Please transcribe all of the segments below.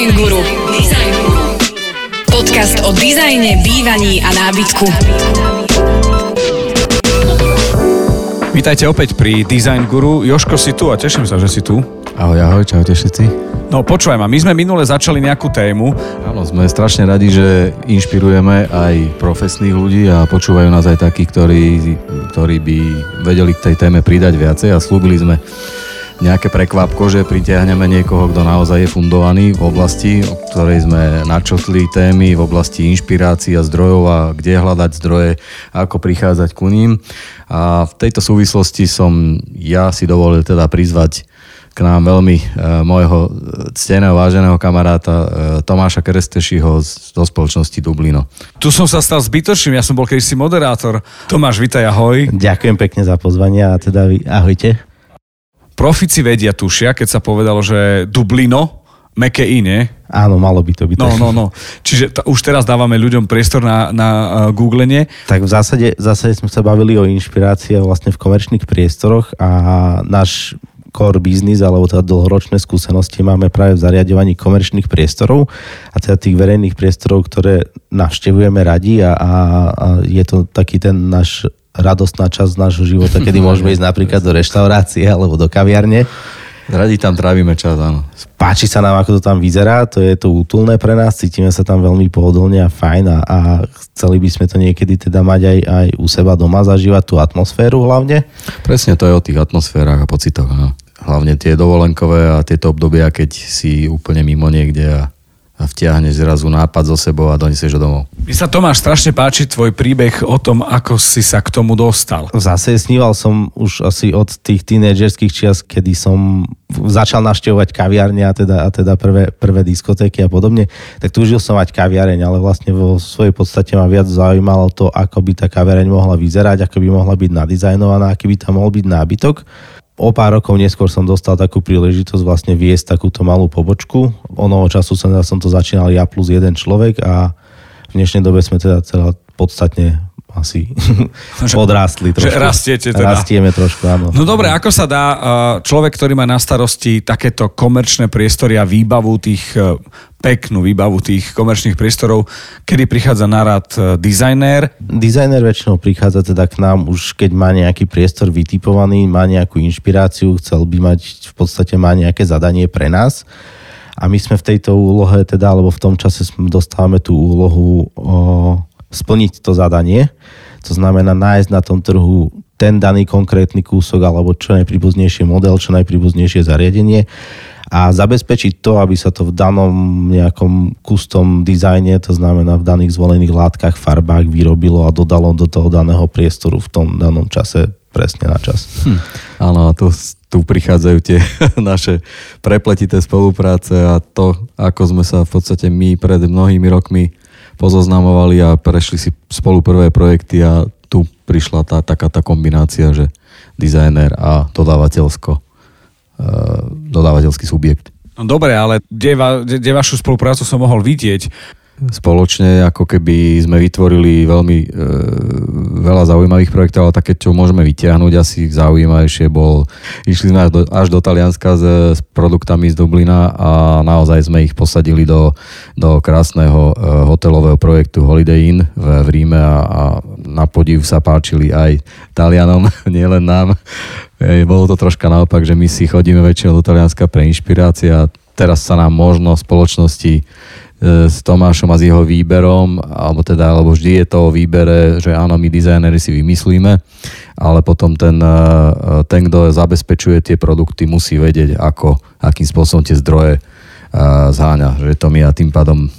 Design Guru. Design Guru. Podcast o dizajne, bývaní a nábytku. Vítajte opäť pri Design Guru. Joško si tu a teším sa, že si tu. Ahoj, ahoj, čaute všetci. No počúvaj ma, my sme minule začali nejakú tému. Áno, sme strašne radi, že inšpirujeme aj profesných ľudí a počúvajú nás aj takí, ktorí, ktorí by vedeli k tej téme pridať viacej a slúbili sme nejaké prekvapko, že pritiahneme niekoho, kto naozaj je fundovaný v oblasti, o ktorej sme načotli témy, v oblasti inšpirácií a zdrojov a kde hľadať zdroje, ako prichádzať ku ním. A v tejto súvislosti som ja si dovolil teda prizvať k nám veľmi e, môjho cteného, váženého kamaráta e, Tomáša Kerestešiho zo spoločnosti Dublino. Tu som sa stal zbytočným, ja som bol kedysi moderátor. Tomáš, vitaj, ahoj. Ďakujem pekne za pozvanie a teda vy, ahojte. Profici vedia, tušia, keď sa povedalo, že Dublino, meké I, nie? Áno, malo by to byť. No, no, no. Čiže t- už teraz dávame ľuďom priestor na, na uh, googlenie. Tak v zásade, v zásade sme sa bavili o inšpirácii vlastne v komerčných priestoroch a náš core business alebo teda dlhoročné skúsenosti máme práve v zariadovaní komerčných priestorov a teda tých verejných priestorov, ktoré navštevujeme radi a, a, a je to taký ten náš radostná časť nášho života, kedy môžeme ísť napríklad do reštaurácie alebo do kaviarne. Radi tam trávime čas, áno. Páči sa nám, ako to tam vyzerá, to je to útulné pre nás, cítime sa tam veľmi pohodlne a fajn a, a chceli by sme to niekedy teda mať aj, aj u seba doma, zažívať tú atmosféru hlavne. Presne to je o tých atmosférach a pocitoch. Áno. Hlavne tie dovolenkové a tieto obdobia, keď si úplne mimo niekde a a vtiahneš zrazu nápad zo sebou a donesieš ho domov. Mi sa Tomáš strašne páči tvoj príbeh o tom, ako si sa k tomu dostal. Zase sníval som už asi od tých tínedžerských čias, kedy som začal navštevovať kaviárne a teda, a teda prvé, prvé diskotéky a podobne, tak túžil som mať kaviareň, ale vlastne vo svojej podstate ma viac zaujímalo to, ako by tá kaviareň mohla vyzerať, ako by mohla byť nadizajnovaná, aký by tam mohol byť nábytok o pár rokov neskôr som dostal takú príležitosť vlastne viesť takúto malú pobočku. Onoho času som, som to začínal ja plus jeden človek a v dnešnej dobe sme teda, teda podstatne asi podrástli trošku. Že rastiete teda. Rastieme trošku, áno. No dobre, ako sa dá človek, ktorý má na starosti takéto komerčné priestory a výbavu tých e, peknú výbavu tých komerčných priestorov, kedy prichádza na rad e, dizajnér? Dizajnér väčšinou prichádza teda k nám už keď má nejaký priestor vytipovaný, má nejakú inšpiráciu, chcel by mať v podstate má nejaké zadanie pre nás. A my sme v tejto úlohe, teda, alebo v tom čase dostávame tú úlohu o, splniť to zadanie. To znamená nájsť na tom trhu ten daný konkrétny kúsok alebo čo najpríbuznejšie model, čo najpríbuznejšie zariadenie a zabezpečiť to, aby sa to v danom nejakom kustom dizajne, to znamená v daných zvolených látkach, farbách vyrobilo a dodalo do toho daného priestoru v tom danom čase presne na čas. Hm. Áno, a tu, tu prichádzajú tie naše prepletité spolupráce a to, ako sme sa v podstate my pred mnohými rokmi pozoznamovali a prešli si spolu prvé projekty a tu prišla tá taká tá kombinácia, že dizajner a dodávateľsko, e, dodávateľský subjekt. No dobre, ale kde, va, kde, vašu spoluprácu som mohol vidieť? Spoločne, ako keby sme vytvorili veľmi e, veľa zaujímavých projektov, ale také, čo môžeme vytiahnuť, asi zaujímavejšie bol, išli sme až do, až do Talianska s, s produktami z Dublina a naozaj sme ich posadili do, do krásneho e, hotelového projektu Holiday Inn v, v Ríme a, a na podiv sa páčili aj Talianom, nielen nám. E, bolo to troška naopak, že my si chodíme väčšinou do Talianska pre inšpirácie a teraz sa nám možno spoločnosti s Tomášom a s jeho výberom, alebo teda, alebo vždy je to o výbere, že áno, my dizajneri si vymyslíme, ale potom ten, e, ten, kto zabezpečuje tie produkty, musí vedieť, ako, akým spôsobom tie zdroje e, zháňa. Že to my a tým pádom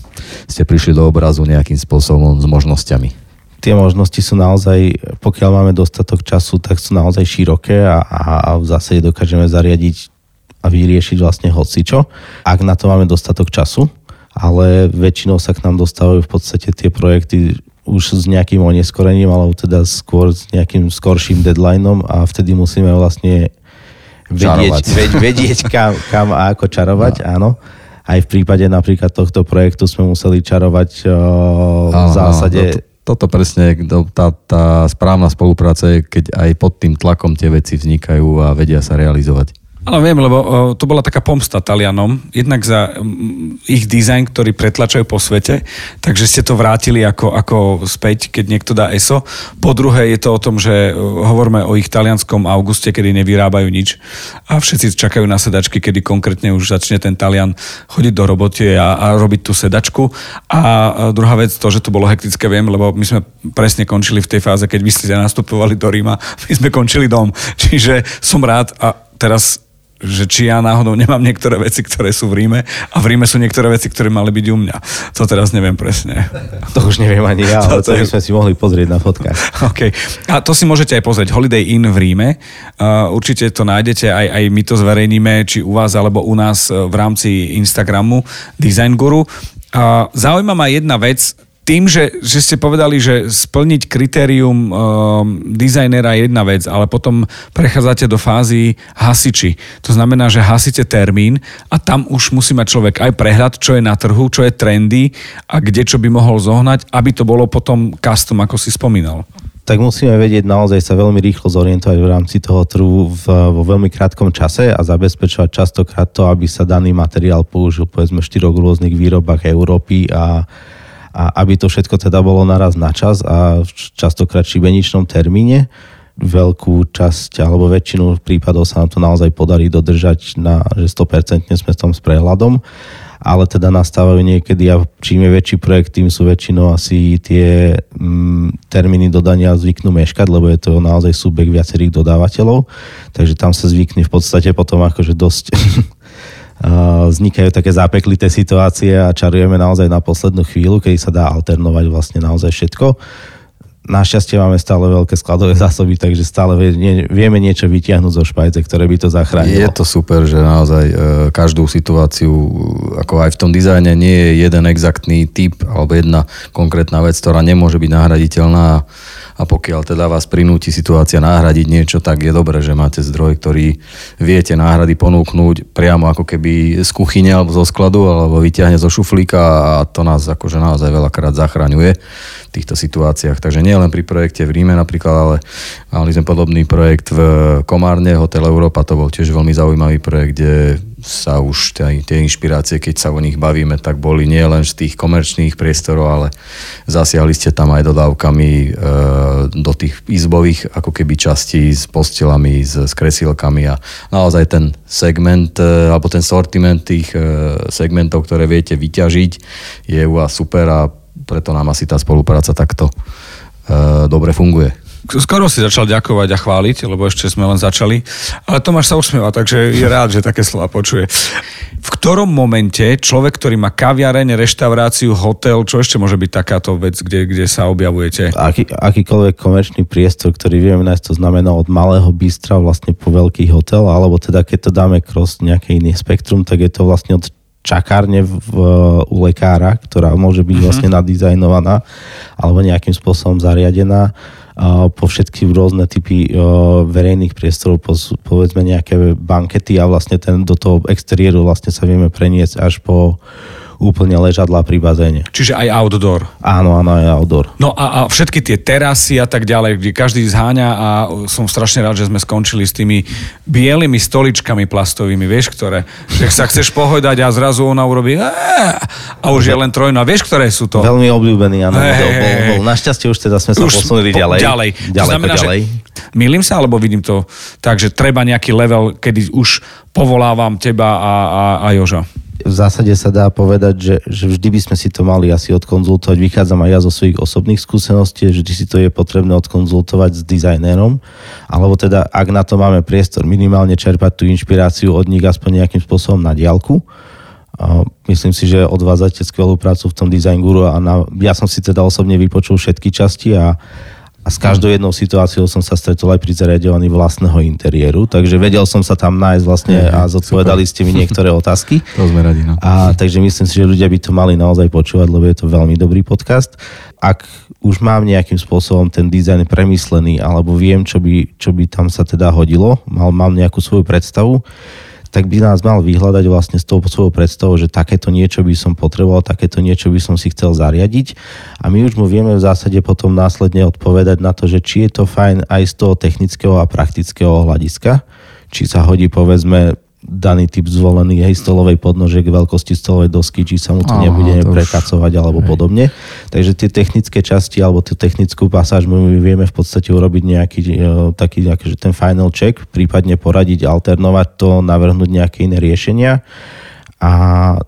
ste prišli do obrazu nejakým spôsobom s možnosťami tie možnosti sú naozaj, pokiaľ máme dostatok času, tak sú naozaj široké a, a, a v zásade dokážeme zariadiť a vyriešiť vlastne hocičo, ak na to máme dostatok času ale väčšinou sa k nám dostávajú v podstate tie projekty už s nejakým oneskorením, alebo teda skôr s nejakým skorším deadlineom a vtedy musíme vlastne vedieť, ved, vedieť kam, kam a ako čarovať, no. áno. Aj v prípade napríklad tohto projektu sme museli čarovať o, v zásade... Áno, toto presne, tá, tá správna spolupráca je, keď aj pod tým tlakom tie veci vznikajú a vedia sa realizovať. Áno, viem, lebo to bola taká pomsta Talianom, jednak za ich dizajn, ktorý pretlačajú po svete, takže ste to vrátili ako, ako späť, keď niekto dá ESO. Po druhé je to o tom, že o, hovoríme o ich talianskom auguste, kedy nevyrábajú nič a všetci čakajú na sedačky, kedy konkrétne už začne ten Talian chodiť do roboty a, a robiť tú sedačku. A druhá vec, to, že to bolo hektické, viem, lebo my sme presne končili v tej fáze, keď vy ste nastupovali do Ríma, my sme končili dom. Čiže som rád a teraz že či ja náhodou nemám niektoré veci, ktoré sú v Ríme a v Ríme sú niektoré veci, ktoré mali byť u mňa. To teraz neviem presne. To už neviem ani ja, ale to, to by sme si mohli pozrieť na fotkách. OK. A to si môžete aj pozrieť. Holiday Inn v Ríme. Uh, určite to nájdete, aj, aj my to zverejníme, či u vás alebo u nás uh, v rámci Instagramu Design Guru. Uh, zaujíma ma jedna vec, tým, že, že ste povedali, že splniť kritérium um, dizajnera je jedna vec, ale potom prechádzate do fázy hasiči. To znamená, že hasíte termín a tam už musí mať človek aj prehľad, čo je na trhu, čo je trendy a kde čo by mohol zohnať, aby to bolo potom custom, ako si spomínal tak musíme vedieť naozaj sa veľmi rýchlo zorientovať v rámci toho trhu v, vo veľmi krátkom čase a zabezpečovať častokrát to, aby sa daný materiál použil povedzme v štyroch rôznych výrobách Európy a a aby to všetko teda bolo naraz na čas a v častokrát šibeničnom termíne veľkú časť alebo väčšinu prípadov sa nám to naozaj podarí dodržať na, že 100% sme v tom s prehľadom. Ale teda nastávajú niekedy a čím je väčší projekt, tým sú väčšinou asi tie mm, termíny dodania zvyknú meškať, lebo je to naozaj súbek viacerých dodávateľov, takže tam sa zvykne v podstate potom akože dosť vznikajú také zápeklité situácie a čarujeme naozaj na poslednú chvíľu, keď sa dá alternovať vlastne naozaj všetko. Našťastie máme stále veľké skladové zásoby, takže stále vieme niečo vytiahnuť zo špajce, ktoré by to zachránilo. Je to super, že naozaj e, každú situáciu, ako aj v tom dizajne, nie je jeden exaktný typ alebo jedna konkrétna vec, ktorá nemôže byť nahraditeľná a pokiaľ teda vás prinúti situácia nahradiť niečo, tak je dobré, že máte zdroj, ktorý viete náhrady ponúknuť priamo ako keby z kuchyne alebo zo skladu alebo vyťahne zo šuflíka a to nás akože naozaj veľakrát zachraňuje týchto situáciách. Takže nie len pri projekte v Ríme napríklad, ale mali sme podobný projekt v Komárne, Hotel Európa, to bol tiež veľmi zaujímavý projekt, kde sa už tie, tie inšpirácie, keď sa o nich bavíme, tak boli nie len z tých komerčných priestorov, ale zasiahli ste tam aj dodávkami e, do tých izbových ako keby častí s postelami, s, s kresilkami a naozaj ten segment e, alebo ten sortiment tých e, segmentov, ktoré viete vyťažiť, je u vás super a preto nám asi tá spolupráca takto e, dobre funguje. Skoro si začal ďakovať a chváliť, lebo ešte sme len začali. Ale Tomáš sa usmieva, takže je rád, že také slova počuje. V ktorom momente človek, ktorý má kaviareň, reštauráciu, hotel, čo ešte môže byť takáto vec, kde, kde sa objavujete? Aký, akýkoľvek komerčný priestor, ktorý vieme nájsť, to znamená od malého bystra vlastne po veľký hotel, alebo teda keď to dáme cross nejaké iné spektrum, tak je to vlastne od čakárne v, u lekára, ktorá môže byť uh-huh. vlastne nadizajnovaná alebo nejakým spôsobom zariadená po všetky rôzne typy verejných priestorov, povedzme nejaké bankety a vlastne ten, do toho exteriéru vlastne sa vieme preniesť až po úplne ležadla pri bazéne. Čiže aj outdoor. Áno, áno, aj outdoor. No a, a všetky tie terasy a tak ďalej, kde každý zháňa a som strašne rád, že sme skončili s tými bielými stoličkami plastovými, vieš, ktoré, že sa chceš pohodať a zrazu ona urobí a už je len trojno. A vieš, ktoré sú to? Veľmi obľúbený, áno. Hey, bol, bol, bol. Našťastie už teda sme sa už posunuli ďalej. Ďalej. ďalej, to znamená, ďalej. Že, milím sa, alebo vidím to tak, že treba nejaký level, kedy už povolávam teba a, a, a Joža v zásade sa dá povedať, že, že vždy by sme si to mali asi odkonzultovať. Vychádzam aj ja zo svojich osobných skúseností, vždy si to je potrebné odkonzultovať s dizajnérom, alebo teda ak na to máme priestor, minimálne čerpať tú inšpiráciu od nich aspoň nejakým spôsobom na diálku. Myslím si, že odvádzate skvelú prácu v tom Design Guru a na, ja som si teda osobne vypočul všetky časti a a s každou jednou situáciou som sa stretol aj pri zariadovaní vlastného interiéru, takže vedel som sa tam nájsť vlastne a zodpovedali ste mi niektoré otázky. To sme radi, no. A takže myslím si, že ľudia by to mali naozaj počúvať, lebo je to veľmi dobrý podcast. Ak už mám nejakým spôsobom ten dizajn premyslený, alebo viem, čo by, čo by tam sa teda hodilo, mal, mám nejakú svoju predstavu, tak by nás mal vyhľadať vlastne s tou svojou predstavou, že takéto niečo by som potreboval, takéto niečo by som si chcel zariadiť. A my už mu vieme v zásade potom následne odpovedať na to, že či je to fajn aj z toho technického a praktického hľadiska, či sa hodí povedzme daný typ zvolený hej, stolovej podnožiek, veľkosti stolovej dosky, či sa mu to Aha, nebude to prekacovať alebo hej. podobne. Takže tie technické časti alebo tú technickú pasáž my vieme v podstate urobiť nejaký e, taký akože ten final check, prípadne poradiť, alternovať to, navrhnúť nejaké iné riešenia a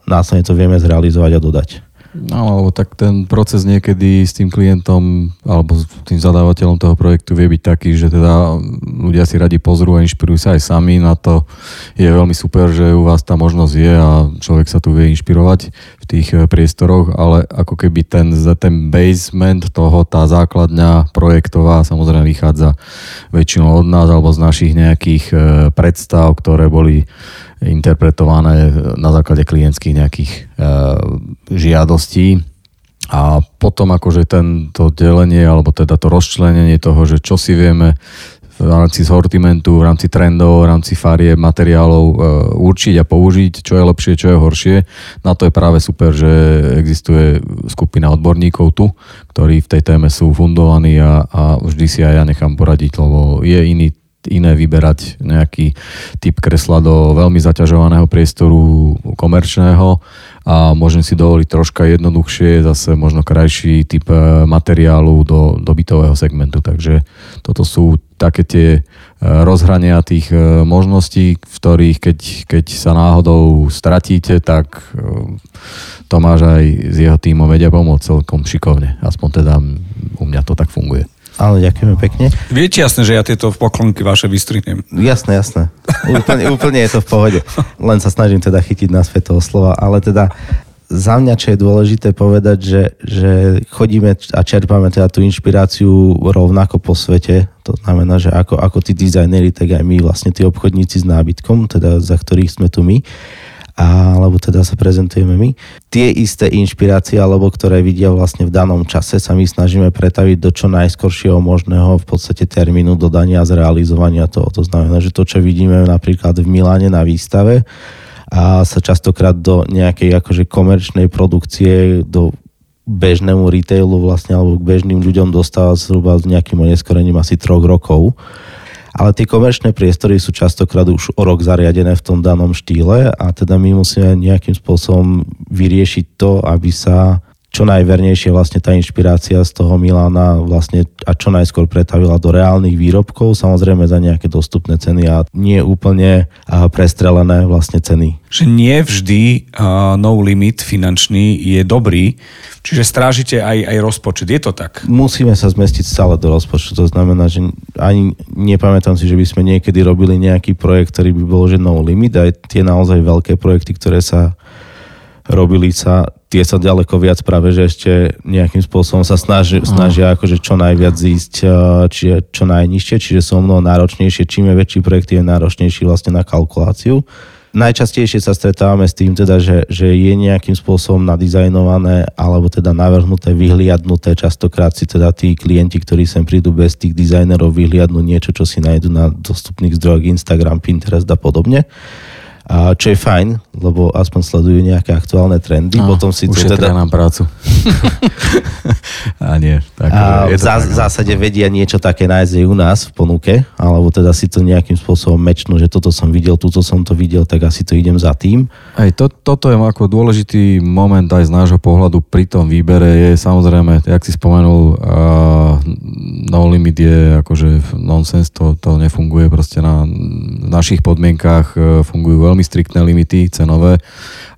následne to vieme zrealizovať a dodať. No, lebo tak ten proces niekedy s tým klientom alebo s tým zadávateľom toho projektu vie byť taký, že teda ľudia si radi pozrú a inšpirujú sa aj sami. Na to je veľmi super, že u vás tá možnosť je a človek sa tu vie inšpirovať v tých eh, priestoroch, ale ako keby ten, ten basement toho, tá základňa projektová samozrejme vychádza väčšinou od nás alebo z našich nejakých eh, predstav, ktoré boli interpretované na základe klientských nejakých e, žiadostí. A potom akože tento delenie, alebo teda to rozčlenenie toho, že čo si vieme v rámci sortimentu, v rámci trendov, v rámci farie, materiálov e, určiť a použiť, čo je lepšie, čo je horšie. Na to je práve super, že existuje skupina odborníkov tu, ktorí v tej téme sú fundovaní a, a vždy si aj ja nechám poradiť, lebo je iný iné vyberať nejaký typ kresla do veľmi zaťažovaného priestoru komerčného a môžem si dovoliť troška jednoduchšie, zase možno krajší typ e, materiálu do, do bytového segmentu. Takže toto sú také tie e, rozhrania tých e, možností, v ktorých keď, keď sa náhodou stratíte, tak Tomáš aj s jeho týmom vedia pomôcť celkom šikovne. Aspoň teda u mňa to tak funguje. Ale ďakujeme pekne. Viete jasne, že ja tieto poklonky vaše vystrihnem. Jasné, jasné. Úplne, úplne je to v pohode. Len sa snažím teda chytiť naspäť toho slova, ale teda za mňa, čo je dôležité povedať, že, že chodíme a čerpáme teda tú inšpiráciu rovnako po svete. To znamená, že ako, ako tí dizajneri, tak aj my, vlastne tí obchodníci s nábytkom, teda za ktorých sme tu my, alebo teda sa prezentujeme my. Tie isté inšpirácie, alebo ktoré vidia vlastne v danom čase, sa my snažíme pretaviť do čo najskoršieho možného v podstate termínu dodania a zrealizovania toho. To znamená, že to, čo vidíme napríklad v Miláne na výstave, a sa častokrát do nejakej akože komerčnej produkcie, do bežnému retailu vlastne, alebo k bežným ľuďom dostáva zhruba s nejakým oneskorením asi troch rokov ale tie komerčné priestory sú častokrát už o rok zariadené v tom danom štýle a teda my musíme nejakým spôsobom vyriešiť to, aby sa čo najvernejšie vlastne tá inšpirácia z toho Milána vlastne a čo najskôr pretavila do reálnych výrobkov, samozrejme za nejaké dostupné ceny a nie úplne prestrelené vlastne ceny. Že nie vždy uh, no limit finančný je dobrý, čiže strážite aj, aj rozpočet. Je to tak? Musíme sa zmestiť stále do rozpočtu, to znamená, že ani nepamätám si, že by sme niekedy robili nejaký projekt, ktorý by bol že no limit, aj tie naozaj veľké projekty, ktoré sa robili sa, tie sa ďaleko viac práve, že ešte nejakým spôsobom sa snaži, snažia akože čo najviac zísť, čiže čo najnižšie, čiže sú mnoho náročnejšie. Čím je väčší projekt, je náročnejší vlastne na kalkuláciu. Najčastejšie sa stretávame s tým teda, že, že je nejakým spôsobom nadizajnované alebo teda navrhnuté, vyhliadnuté. Častokrát si teda tí klienti, ktorí sem prídu bez tých dizajnerov, vyhliadnú niečo, čo si nájdu na dostupných zdrojoch Instagram, Pinterest a podobne. A čo je fajn, lebo aspoň sledujú nejaké aktuálne trendy. No, potom si to teda... nám prácu. a nie. Tak, A je v to zá- tak, no. zásade vedia niečo také nájsť aj u nás v ponuke, alebo teda si to nejakým spôsobom mečnú, že toto som videl, túto som to videl, tak asi to idem za tým. Hej, to, toto je ako dôležitý moment aj z nášho pohľadu pri tom výbere je samozrejme, jak si spomenul, uh, no limit je akože nonsense, to, to nefunguje proste na našich podmienkách uh, fungujú veľmi striktné limity cenové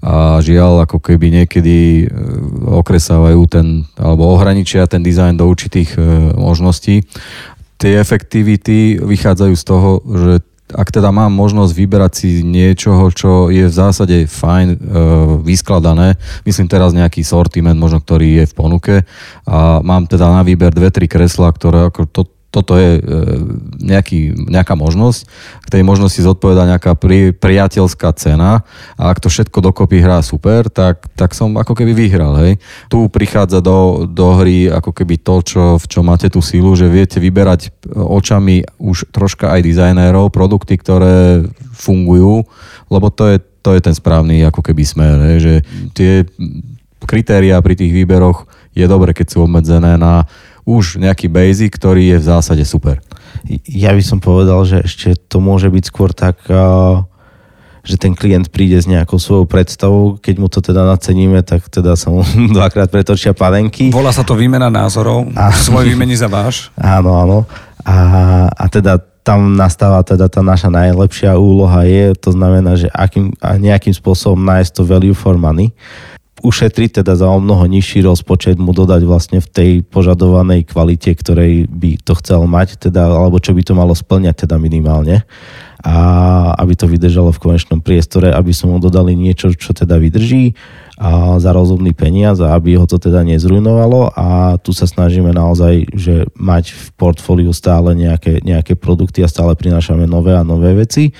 a žiaľ ako keby niekedy uh, okresávajú ten, alebo ohraničia ten dizajn do určitých uh, možností. Tie efektivity vychádzajú z toho, že ak teda mám možnosť vyberať si niečoho, čo je v zásade fajn e, vyskladané, myslím teraz nejaký sortiment, možno ktorý je v ponuke a mám teda na výber dve, tri kreslá, ktoré ako to, toto je e, nejaký, nejaká možnosť. K tej možnosti zodpoveda nejaká pri, priateľská cena a ak to všetko dokopy hrá super, tak, tak som ako keby vyhral. Hej. Tu prichádza do, do hry ako keby to, čo, v čo máte tú sílu, že viete vyberať očami už troška aj dizajnérov produkty, ktoré fungujú, lebo to je, to je ten správny ako keby smer, hej, že tie kritéria pri tých výberoch je dobre, keď sú obmedzené na už nejaký basic, ktorý je v zásade super. Ja by som povedal, že ešte to môže byť skôr tak, že ten klient príde s nejakou svojou predstavou, keď mu to teda naceníme, tak teda sa mu dvakrát pretočia panenky. Volá sa to výmena názorov, a... svoj výmení za váš. Áno, áno. A, a teda tam nastáva teda tá naša najlepšia úloha je, to znamená, že akým, nejakým spôsobom nájsť to value for money, ušetriť teda za o mnoho nižší rozpočet, mu dodať vlastne v tej požadovanej kvalite, ktorej by to chcel mať, teda, alebo čo by to malo splňať teda minimálne. A aby to vydržalo v konečnom priestore, aby som mu dodali niečo, čo teda vydrží a za rozumný peniaz a aby ho to teda nezrujnovalo. A tu sa snažíme naozaj, že mať v portfóliu stále nejaké, nejaké produkty a stále prinášame nové a nové veci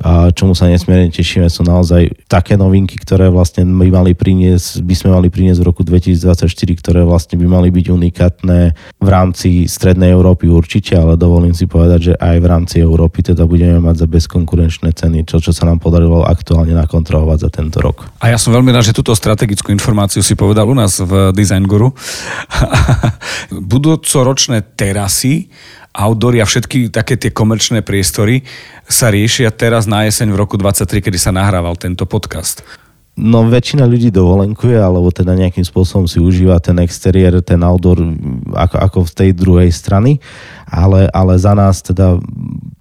a čomu sa nesmierne tešíme, sú naozaj také novinky, ktoré vlastne by mali priniesť, by sme mali priniesť v roku 2024, ktoré vlastne by mali byť unikátne v rámci Strednej Európy určite, ale dovolím si povedať, že aj v rámci Európy teda budeme mať za bezkonkurenčné ceny, čo, čo sa nám podarilo aktuálne nakontrolovať za tento rok. A ja som veľmi rád, že túto strategickú informáciu si povedal u nás v Design Guru. Budúcoročné terasy outdoor a všetky také tie komerčné priestory sa riešia teraz na jeseň v roku 23, kedy sa nahrával tento podcast. No väčšina ľudí dovolenkuje, alebo teda nejakým spôsobom si užíva ten exteriér, ten outdoor ako, ako v tej druhej strany, ale, ale za nás teda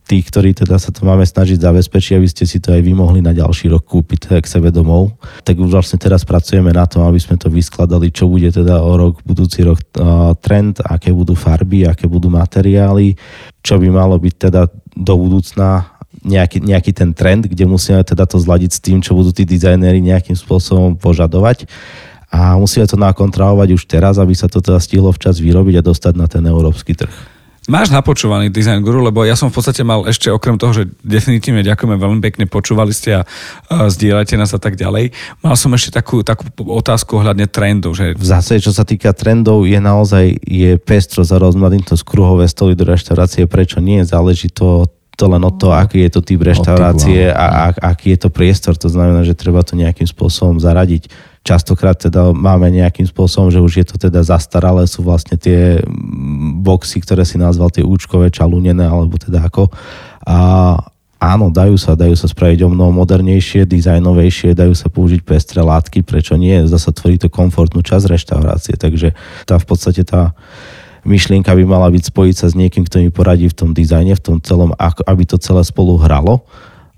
tí, ktorí teda sa to máme snažiť zabezpečiť, aby ste si to aj vy mohli na ďalší rok kúpiť k sebe domov. Tak už vlastne teraz pracujeme na tom, aby sme to vyskladali, čo bude teda o rok, budúci rok trend, aké budú farby, aké budú materiály, čo by malo byť teda do budúcna nejaký, nejaký ten trend, kde musíme teda to zladiť s tým, čo budú tí dizajnéri nejakým spôsobom požadovať a musíme to nakontrolovať už teraz, aby sa to teda stihlo včas vyrobiť a dostať na ten európsky trh. Máš napočúvaný Design Guru, lebo ja som v podstate mal ešte okrem toho, že definitívne ďakujeme veľmi pekne, počúvali ste a, zdieľajte nás a tak ďalej. Mal som ešte takú, takú otázku ohľadne trendov. Že... V zásade, čo sa týka trendov, je naozaj je pestro za rozmladým to z kruhové stoly do reštaurácie. Prečo nie? Záleží to to len o to, aký je to typ reštaurácie a, a aký je to priestor. To znamená, že treba to nejakým spôsobom zaradiť Častokrát teda máme nejakým spôsobom, že už je to teda zastaralé, sú vlastne tie boxy, ktoré si nazval tie účkové, čalúnené, alebo teda ako. A áno, dajú sa, dajú sa spraviť o mnoho modernejšie, dizajnovejšie, dajú sa použiť pestré látky, prečo nie? Zasa tvorí to komfortnú časť reštaurácie, takže tá v podstate tá myšlienka by mala byť spojiť sa s niekým, kto mi poradí v tom dizajne, v tom celom, aby to celé spolu hralo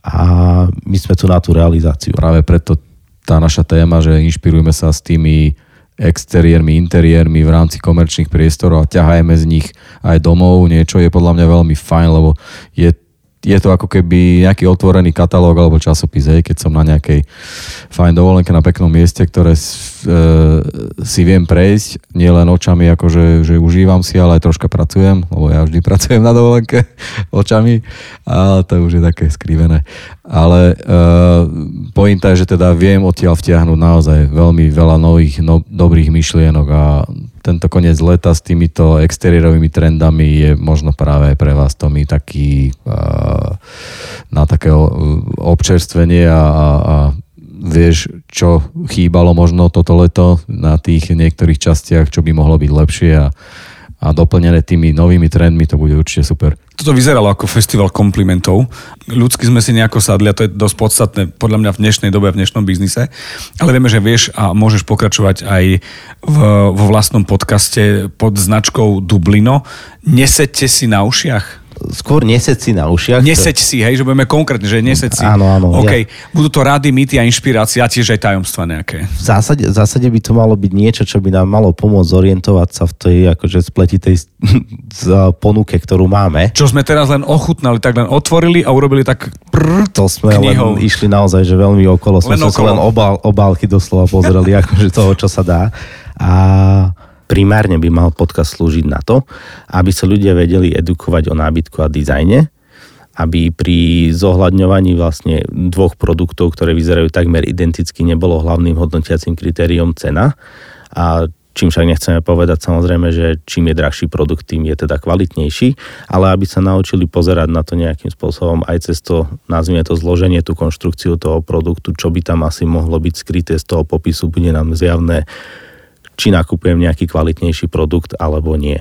a my sme tu na tú realizáciu. Práve preto tá naša téma, že inšpirujeme sa s tými exteriérmi, interiérmi v rámci komerčných priestorov a ťahajme z nich aj domov. Niečo je podľa mňa veľmi fajn, lebo je je to ako keby nejaký otvorený katalóg alebo časopis, hej, keď som na nejakej fajn dovolenke na peknom mieste, ktoré e, si viem prejsť, nielen očami, akože že užívam si, ale aj troška pracujem, lebo ja vždy pracujem na dovolenke očami, ale to už je také skrivené. Ale e, pointa je, že teda viem odtiaľ vtiahnuť naozaj veľmi veľa nových, no, dobrých myšlienok a tento koniec leta s týmito exteriérovými trendami je možno práve pre vás to mi taký na také občerstvenie a, a, a vieš, čo chýbalo možno toto leto na tých niektorých častiach, čo by mohlo byť lepšie a, a doplnené tými novými trendmi, to bude určite super. Toto vyzeralo ako festival komplimentov. Ľudsky sme si nejako sadli a to je dosť podstatné podľa mňa v dnešnej dobe, v dnešnom biznise. Ale vieme, že vieš a môžeš pokračovať aj v, vo vlastnom podcaste pod značkou Dublino. Nesedte si na ušiach? Skôr neseť si na ušiach. Neseť si, hej, že budeme konkrétne, že neseť si. Áno, áno. OK, ja. budú to rady, mýty a inšpirácia, tiež aj tajomstva nejaké. V zásade, v zásade by to malo byť niečo, čo by nám malo pomôcť zorientovať sa v tej akože spletitej ponuke, ktorú máme. Čo sme teraz len ochutnali, tak len otvorili a urobili tak prr, To sme knihou. len išli naozaj, že veľmi okolo. Sme len okolo. len obál, obálky doslova pozreli, akože toho, čo sa dá. A primárne by mal podcast slúžiť na to, aby sa ľudia vedeli edukovať o nábytku a dizajne, aby pri zohľadňovaní vlastne dvoch produktov, ktoré vyzerajú takmer identicky, nebolo hlavným hodnotiacím kritériom cena. A čím však nechceme povedať samozrejme, že čím je drahší produkt, tým je teda kvalitnejší, ale aby sa naučili pozerať na to nejakým spôsobom aj cez to, nazvime to zloženie, tú konštrukciu toho produktu, čo by tam asi mohlo byť skryté z toho popisu, bude nám zjavné či nakupujem nejaký kvalitnejší produkt alebo nie.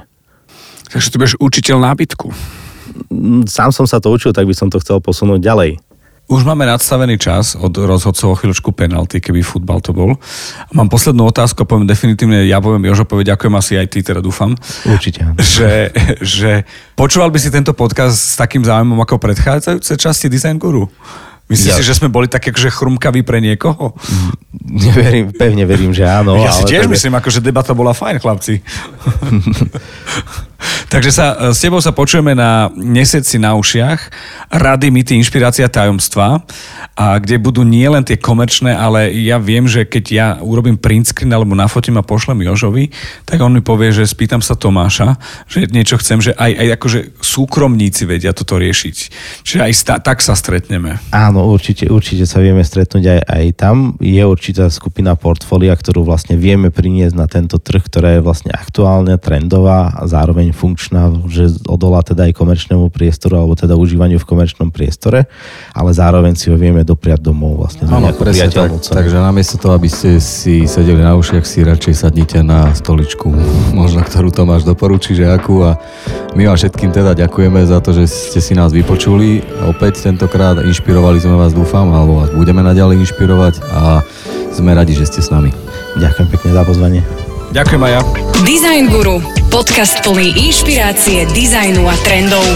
Takže ty budeš učiteľ nábytku. Mm, Sám som sa to učil, tak by som to chcel posunúť ďalej. Už máme nadstavený čas od rozhodcov o chvíľočku penalty, keby futbal to bol. Mám poslednú otázku, poviem definitívne, ja poviem Jožo, povie, ďakujem asi aj ty, teda dúfam. Určite. áno. Že, že počúval by si tento podcast s takým záujmom ako predchádzajúce časti Design Guru? Myslíš Ja- si, že sme boli také akože chrumkaví pre niekoho? Neverím, pevne verím, že áno. ja si ale tiež teda- myslím, ako, že debata bola fajn, chlapci. Takže sa, e, s tebou sa počujeme na Nesieť si na ušiach, rady, mity, inšpirácia, tajomstva, a kde budú nielen tie komerčné, ale ja viem, že keď ja urobím print screen alebo nafotím a pošlem Jožovi, tak on mi povie, že spýtam sa Tomáša, že niečo chcem, že aj, aj akože súkromníci vedia toto riešiť. Čiže aj sta, tak sa stretneme. Áno, určite, určite sa vieme stretnúť aj, aj tam. Je určitá skupina portfólia, ktorú vlastne vieme priniesť na tento trh, ktorá je vlastne aktuálne trendová a zároveň funkčná, že odolá teda aj komerčnému priestoru alebo teda užívaniu v komerčnom priestore, ale zároveň si ho vieme dopriať domov vlastne Áno, presne tak. Takže namiesto toho, aby ste si sedeli na ušiach, si radšej sadnite na stoličku, možno ktorú Tomáš doporučí, že akú. A my vám všetkým teda ďakujeme za to, že ste si nás vypočuli. Opäť tentokrát inšpirovali sme vás, dúfam, alebo vás budeme naďalej inšpirovať a sme radi, že ste s nami. Ďakujem pekne za pozvanie. Ďakujem aj ja. Design Guru. Podcast plný inšpirácie, dizajnu a trendov.